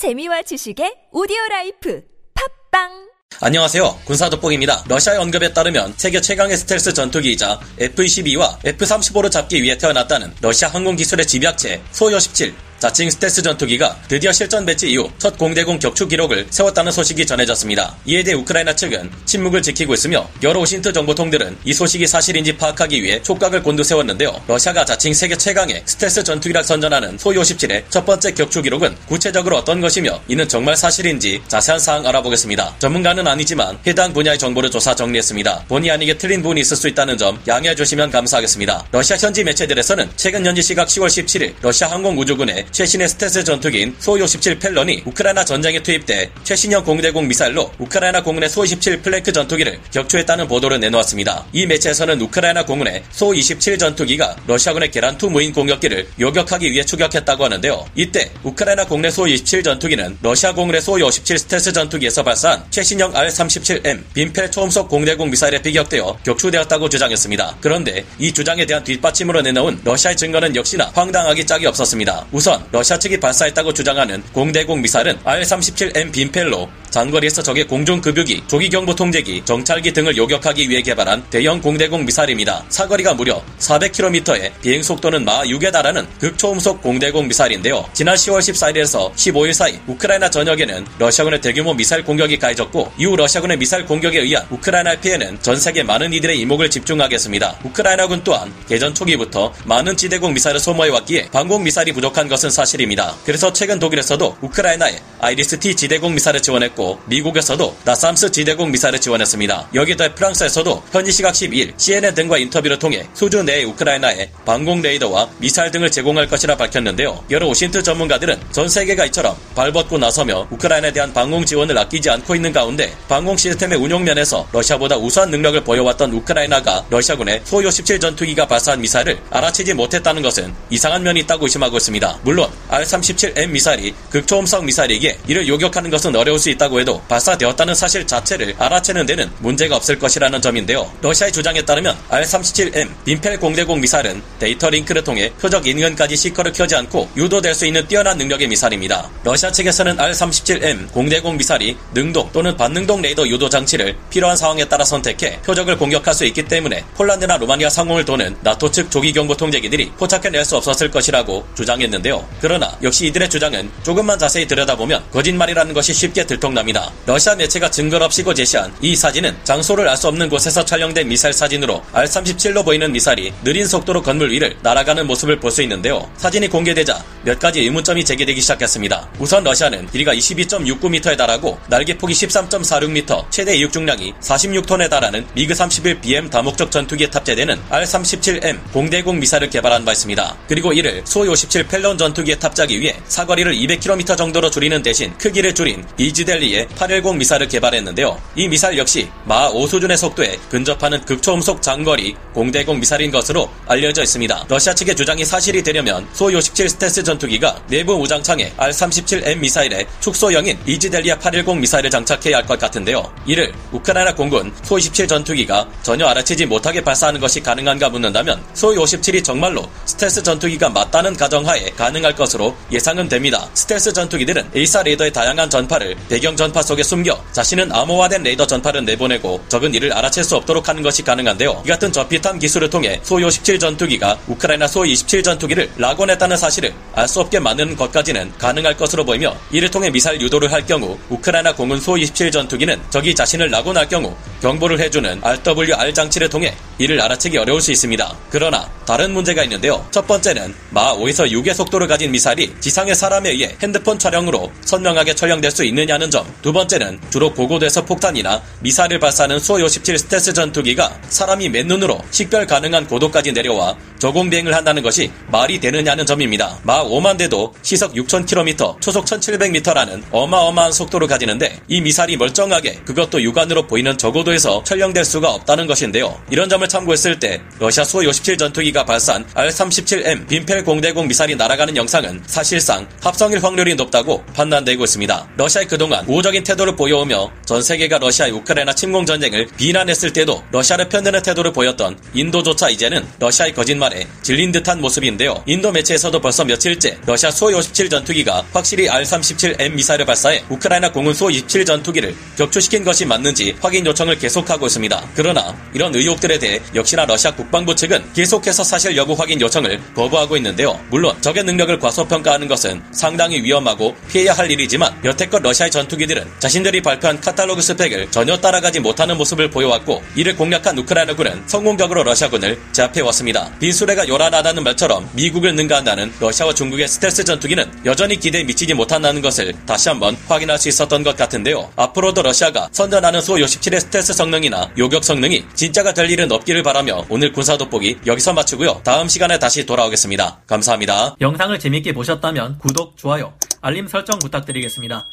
재미와 지식의 오디오 라이프 팟빵 안녕하세요. 군사 돋보기입니다. 러시아의 언급에 따르면 세계 최강의 스텔스 전투기이자 F-22와 F-35를 잡기 위해 태어났다는 러시아 항공기술의 집약체 수-57 자칭 스텔스 전투기가 드디어 실전 배치 이후 첫 공대공 격추 기록을 세웠다는 소식이 전해졌습니다. 이에 대해 우크라이나 측은 침묵을 지키고 있으며 여러 OSINT 정보통들은 이 소식이 사실인지 파악하기 위해 촉각을 곤두세웠는데요. 러시아가 자칭 세계 최강의 스텔스 전투기라 선전하는 수-57의 첫 번째 격추 기록은 구체적으로 어떤 것이며 이는 정말 사실인지 자세한 사항 알아보겠습니다. 전문가는 아니지만 해당 분야의 정보를 조사 정리했습니다. 본의 아니게 틀린 부분이 있을 수 있다는 점 양해해 주시면 감사하겠습니다. 러시아 현지 매체들에서는 최근 현지 시각 10월 17일 러시아 항공우주군의 최신의 스텔스 전투기인 수-57 Felon이 우크라이나 전쟁에 투입돼 최신형 공대공 미사일로 우크라이나 공군의 수-27 Flanker 전투기를 격추했다는 보도를 내놓았습니다. 이 매체에서는 우크라이나 공군의 수-27 전투기가 러시아군의 게란-2 무인 공격기를 요격하기 위해 추격했다고 하는데요. 이때 우크라이나 공군 수-27 전투기는 러시아 공군의 수-57 스텔스 전투기에서 발사한 최신형 R-37M 빔펠 초음속 공대공 미사일에 피격되어 격추되었다고 주장했습니다. 그런데 이 주장에 대한 뒷받침으로 내놓은 러시아의 증거는 역시나 황당하기 짝이 없었습니다. 우선 러시아 측이 발사했다고 주장하는 공대공 미사일은 R-37M 빔펠로 장거리에서 적의 공중급유기, 조기경보 통제기, 정찰기 등을 요격하기 위해 개발한 대형 공대공 미사일입니다. 사거리가 무려 400km에 비행 속도는 마하 6에 달하는 극초음속 공대공 미사일인데요. 지난 10월 14일에서 15일 사이 우크라이나 전역에는 러시아군의 대규모 미사일 공격이 가해졌고 이후 러시아군의 미사일 공격에 의한 우크라이나의 피해는 전 세계 많은 이들의 이목을 집중케 했습니다. 우크라이나군 또한 개전 초기부터 많은 지대공 미사일을 소모해왔기에 방공 미사일이 부족한 것은 사실입니다. 그래서 최근 독일에서도 우크라이나에 아이리스-T 지대공 미사일을 지원했고 미국에서도 나삼스 지대공 미사일을 지원했습니다. 여기에 프랑스에서도 현지 시각 12일 CNN 등과 인터뷰를 통해 수주 내의 우크라이나에 방공 레이더와 미사일 등을 제공할 것이라 밝혔는데요. 여러 OSINT 전문가들은 전 세계가 이처럼 발벗고 나서며 우크라이나에 대한 방공 지원을 아끼지 않고 있는 가운데 방공 시스템의 운용 면에서 러시아보다 우수한 능력을 보여왔던 우크라이나가 러시아군의 소-57 전투기가 발사한 미사일을 알아채지 못했다는 것은 이상한 면이 있다고 의심하고 있습니다. 물론 R-37M 미사일이 극초음속 미사일이기에 이를 요격하는 것은 어려울 수 있다고 해도 발사되었다는 사실 자체를 알아채는 데는 문제가 없을 것이라는 점인데요. 러시아의 주장에 따르면 R-37M 빈펠 공대공 미사일은 데이터 링크를 통해 표적 인근까지 seeker를 켜지 않고 유도될 수 있는 뛰어난 능력의 미사일입니다. 러시아 측에서는 R-37M 공대공 미사일이 능동 또는 반능동 레이더 유도 장치를 필요한 상황에 따라 선택해 표적을 공격할 수 있기 때문에 폴란드나 루마니아 상공을 도는 나토 측 조기 경보 통제기들이 포착해낼 수 없었을 것이라고 주장했 그러나 역시 이들의 주장은 조금만 자세히 들여다보면 거짓말이라는 것이 쉽게 들통납니다. 러시아 매체가 증거 없이고 제시한 이 사진은 장소를 알 수 없는 곳에서 촬영된 미사일 사진으로 R-37로 보이는 미사일이 느린 속도로 건물 위를 날아가는 모습을 볼 수 있는데요. 사진이 공개되자 몇 가지 의문점이 제기되기 시작했습니다. 우선 러시아는 길이가 22.69m에 달하고 날개 폭이 13.46m, 최대 이륙 중량이 46톤에 달하는 미그 31BM 다목적 전투기에 탑재되는 R-37M 공대공 미사일을 개발한 바 있습니다. 그리고 이를 소-57 펠런 전 투기에 탑재하기 위해 사거리를 200km 정도로 줄이는 대신 크기를 줄인 이지델리의 810 미사일을 개발했는데요. 이 미사일 역시 마5 수준의 속도에 근접하는 극초음속 장거리 공대공 미사일인 것으로 알려져 있습니다. 러시아 측의 주장이 사실이 되려면 소-57 스텔스 전투기가 내부 무장창에 R-37M 미사일에 축소형인 이지델리아 810 미사일을 장착해야 할 것 같은데요. 이를 우크라이나 공군 소-27 전투기가 전혀 알아채지 못하게 발사하는 것이 가능한가 묻는다면 소-57이 정말로 스텔스 전투기가 맞다는 가정하에 가능 할 것으로 예상은 됩니다. 스텔스 전투기들은 AESA 레이더의 다양한 전파를 배경 전파 속에 숨겨 자신은 암호화된 레이더 전파를 내보내고 적은 이를 알아챌 수 없도록 하는 것이 가능한데요. 이 같은 저피탐 기술을 통해 소-57 전투기가 우크라이나 소-27 전투기를 lock-on했다는 사실을 알 수 없게 만드는 것까지는 가능할 것으로 보이며 이를 통해 미사일 유도를 할 경우 우크라이나 공군 소-27 전투기는 적이 자신을 낙원할 경우 경보를 해주는 RWR 장치를 통해 이를 알아채기 어려울 수 있습니다. 그러나 다른 문제가 있는데요. 첫 번째는 마 5에서 6의 속도를 가진 미사일이 지상의 사람에 의해 핸드폰 촬영으로 선명하게 촬영될 수 있느냐는 점. 두 번째는 주로 고고도에서 폭탄이나 미사일을 발사하는 수-57 스텔스 전투기가 사람이 맨눈으로 식별 가능한 고도까지 내려와 저공 비행을 한다는 것이 말이 되느냐는 점입니다. 마 5만 대도 시속 6,000km, 초속 1,700m라는 어마어마한 속도를 가지는데 이 미사일이 멀쩡하게 그것도 육안으로 보이는 저고도 고도에서 촬영될 수가 없다는 것인데요. 이런 점을 참고했을 때 러시아 수-57 전투기가 발사한 R-37M 빈펠 공대공 미사일이 날아가는 영상은 사실상 합성일 확률이 높다고 판단되고 있습니다. 러시아의 그동안 우호적인 태도를 보여오며 전 세계가 러시아의 우크라이나 침공 전쟁을 비난했을 때도 러시아를 편드는 태도를 보였던 인도조차 이제는 러시아의 거짓말에 질린 듯한 모습인데요. 인도 매체에서도 벌써 며칠째 러시아 수-57 전투기가 확실히 R-37M 미사일을 발사해 우크라이나 공군 수-27 전투기를 격추시킨 것이 맞는지 확인 요청을 계속하고 있습니다. 그러나 이런 의혹들에 대해 역시나 러시아 국방부 측은 계속해서 사실 여부 확인 요청을 거부하고 있는데요. 물론 적의 능력을 과소평가하는 것은 상당히 위험하고 피해야 할 일이지만 여태껏 러시아의 전투기들은 자신들이 발표한 카탈로그 스펙을 전혀 따라가지 못하는 모습을 보여왔고 이를 공략한 우크라이나군은 성공적으로 러시아군을 제압해왔습니다. 빈수레가 요란하다는 말처럼 미국을 능가한다는 러시아와 중국의 스텔스 전투기는 여전히 기대에 미치지 못한다는 것을 다시 한번 확인할 수 있었던 것 같은데요. 앞으로도 러시아가 선전하는 수-57의 스텔 스 성능이나 요격 성능이 진짜가 될 일은 없기를 바라며 오늘 군사 돋보기 여기서 마치고요. 다음 시간에 다시 돌아오겠습니다. 감사합니다. 영상을 재밌게 보셨다면 구독, 좋아요, 알림 설정 부탁드리겠습니다.